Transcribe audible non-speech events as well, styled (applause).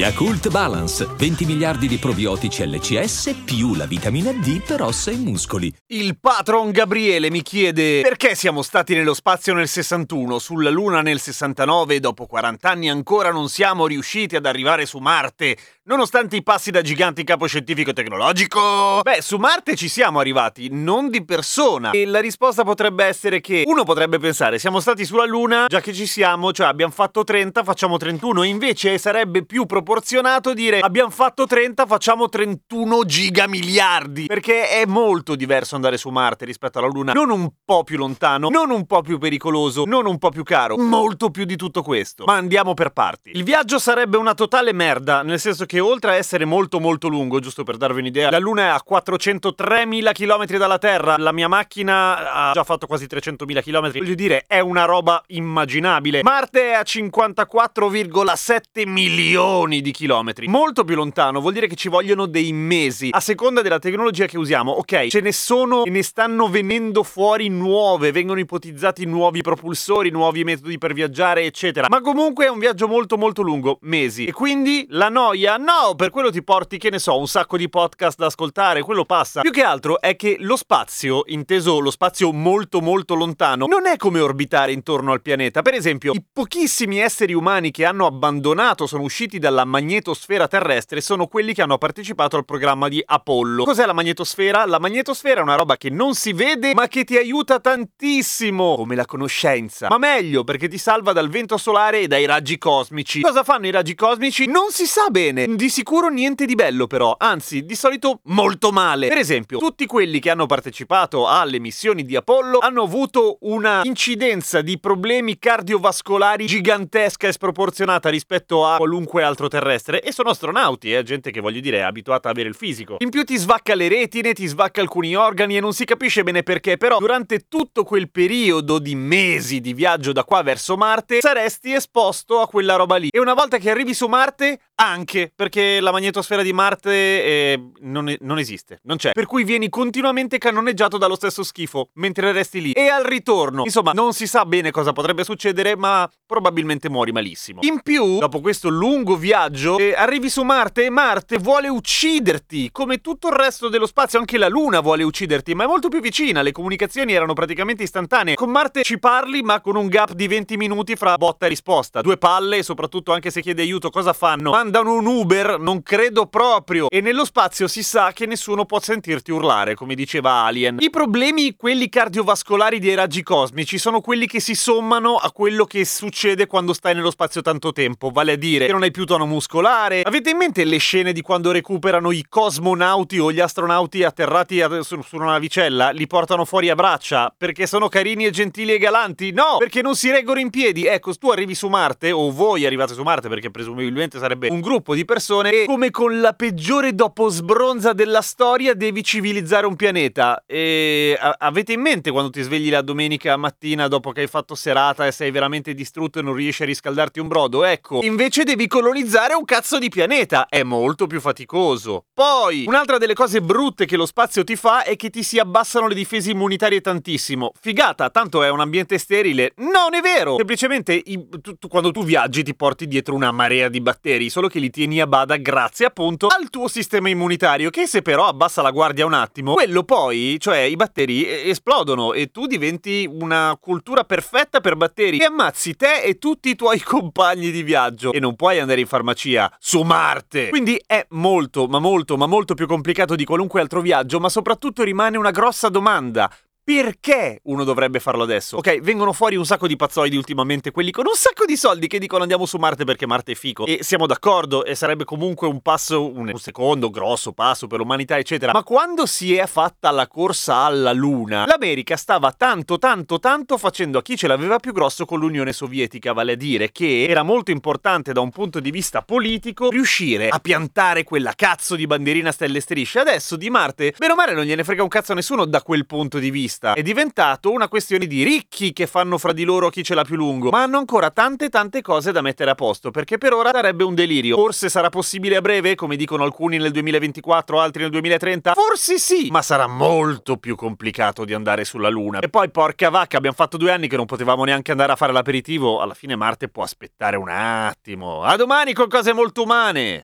Yakult Balance, 20 miliardi di probiotici LCS più la vitamina D per ossa e muscoli. Il patron Gabriele mi chiede perché siamo stati nello spazio nel 61, sulla Luna nel 69 e dopo 40 anni ancora non siamo riusciti ad arrivare su Marte, nonostante i passi da gigante in campo scientifico e tecnologico. Beh, su Marte ci siamo arrivati, non di persona. E la risposta potrebbe essere che uno potrebbe pensare siamo stati sulla Luna, già che ci siamo, cioè abbiamo fatto 30, facciamo 31, invece sarebbe più proporzionato dire abbiamo fatto 30, facciamo 31 gigamiliardi, perché è molto diverso andare su Marte rispetto alla Luna, non un po' più lontano, non un po' più pericoloso, non un po' più caro, molto più di tutto questo. Ma andiamo per parti. Il viaggio sarebbe una totale merda, nel senso che oltre a essere molto molto lungo, giusto per darvi un'idea, la Luna è a 403.000 km dalla Terra, la mia macchina ha già fatto quasi 300.000 km, voglio dire, è una roba immaginabile. Marte è a 54,7 milioni di chilometri, molto più lontano, vuol dire che ci vogliono dei mesi, a seconda della tecnologia che usiamo. Ok, ce ne sono e ne stanno venendo fuori nuove, vengono ipotizzati nuovi propulsori, nuovi metodi per viaggiare, eccetera. Ma comunque è un viaggio molto molto lungo, mesi. E quindi la noia? No, per quello ti porti, che ne so, un sacco di podcast da ascoltare, quello passa. Più che altro è che lo spazio, inteso lo spazio molto molto lontano, non è come orbitare intorno al pianeta. Per esempio, i pochissimi esseri umani che hanno abbandonato, sono usciti dalla magnetosfera terrestre, sono quelli che hanno partecipato al programma di Apollo. Cos'è la magnetosfera? La magnetosfera è una roba che non si vede, ma che ti aiuta tantissimo, come la conoscenza. Ma meglio, perché ti salva dal vento solare e dai raggi cosmici. Cosa fanno i raggi cosmici? Non si sa bene. Di sicuro niente di bello, però, anzi, di solito molto male. Per esempio, tutti quelli che hanno partecipato alle missioni di Apollo hanno avuto una incidenza di problemi cardiovascolari gigantesca e sproporzionata rispetto a qualunque altro terrestre. E sono astronauti, eh, gente che voglio dire è abituata a avere il fisico. In più ti svacca le retine, ti svacca alcuni organi e non si capisce bene perché, però durante tutto quel periodo di mesi di viaggio da qua verso Marte saresti esposto a quella roba lì. E una volta che arrivi su Marte, anche perché la magnetosfera di Marte eh, non, non esiste, non c'è. Per cui vieni continuamente cannoneggiato dallo stesso schifo mentre resti lì. E al ritorno, insomma, non si sa bene cosa potrebbe succedere, ma probabilmente muori malissimo. In più, dopo questo lungo viaggio, eh, arrivi su Marte e Marte vuole ucciderti, come tutto il resto dello spazio, anche la Luna vuole ucciderti, ma è molto più vicina, le comunicazioni erano praticamente istantanee. Con Marte ci parli, ma con un gap di 20 minuti fra botta e risposta. Due palle, soprattutto anche se chiedi aiuto, cosa fanno? Mandano un Uber? Non credo proprio. E nello spazio si sa che nessuno può sentirti urlare, come diceva Alien. I problemi, quelli cardiovascolari dei raggi cosmici, sono quelli che si sommano a quello che succede quando stai nello spazio tanto tempo, vale a dire che non hai più tono muscolare. Avete in mente le scene di quando recuperano i cosmonauti o gli astronauti atterrati a- su, su una navicella? Li portano fuori a braccia perché sono carini e gentili e galanti? No, perché non si reggono in piedi. Ecco, tu arrivi su Marte, o voi arrivate su Marte, perché presumibilmente sarebbe un gruppo di persone, e come con la peggiore dopo sbronza della storia devi civilizzare un pianeta. E a- avete in mente quando ti svegli la domenica mattina dopo che hai fatto serata e sei veramente distrutto e non riesci a riscaldarti un brodo? Ecco, invece devi colonizzare un cazzo di pianeta. È molto più faticoso. Poi, un'altra delle cose brutte che lo spazio ti fa è che ti si abbassano le difese immunitarie tantissimo. Figata, tanto è un ambiente sterile. Non è vero! Semplicemente i- tu- tu- quando tu viaggi ti porti dietro una marea di batteri, solo che li tieni a bada grazie appunto al tuo sistema immunitario, che se però abbassa la guardia un attimo, quello poi, cioè i batteri, eh, esplodono e tu diventi una cultura perfetta per batteri e ammazzi te e tutti i tuoi (laughs) compagni di viaggio. E non puoi andare in farmacia su Marte. Quindi è molto, ma molto, ma molto più complicato di qualunque altro viaggio, ma soprattutto rimane una grossa domanda. Perché uno dovrebbe farlo adesso? Ok, vengono fuori un sacco di pazzoidi ultimamente, quelli con un sacco di soldi che dicono andiamo su Marte perché Marte è fico. E siamo d'accordo, e sarebbe comunque un passo, un, secondo grosso passo per l'umanità, eccetera. Ma quando si è fatta la corsa alla Luna, l'America stava tanto, tanto, tanto facendo a chi ce l'aveva più grosso con l'Unione Sovietica, vale a dire che era molto importante da un punto di vista politico riuscire a piantare quella cazzo di bandierina stelle strisce. Adesso di Marte, bene o male, non gliene frega un cazzo a nessuno da quel punto di vista. Vista. È diventato una questione di ricchi che fanno fra di loro chi ce l'ha più lungo, ma hanno ancora tante tante cose da mettere a posto, perché per ora sarebbe un delirio. Forse sarà possibile a breve, come dicono alcuni nel 2024, altri nel 2030? Forse sì, ma sarà molto più complicato di andare sulla Luna. E poi porca vacca, abbiamo fatto due anni che non potevamo neanche andare a fare l'aperitivo, alla fine Marte può aspettare un attimo. A domani con cose molto umane!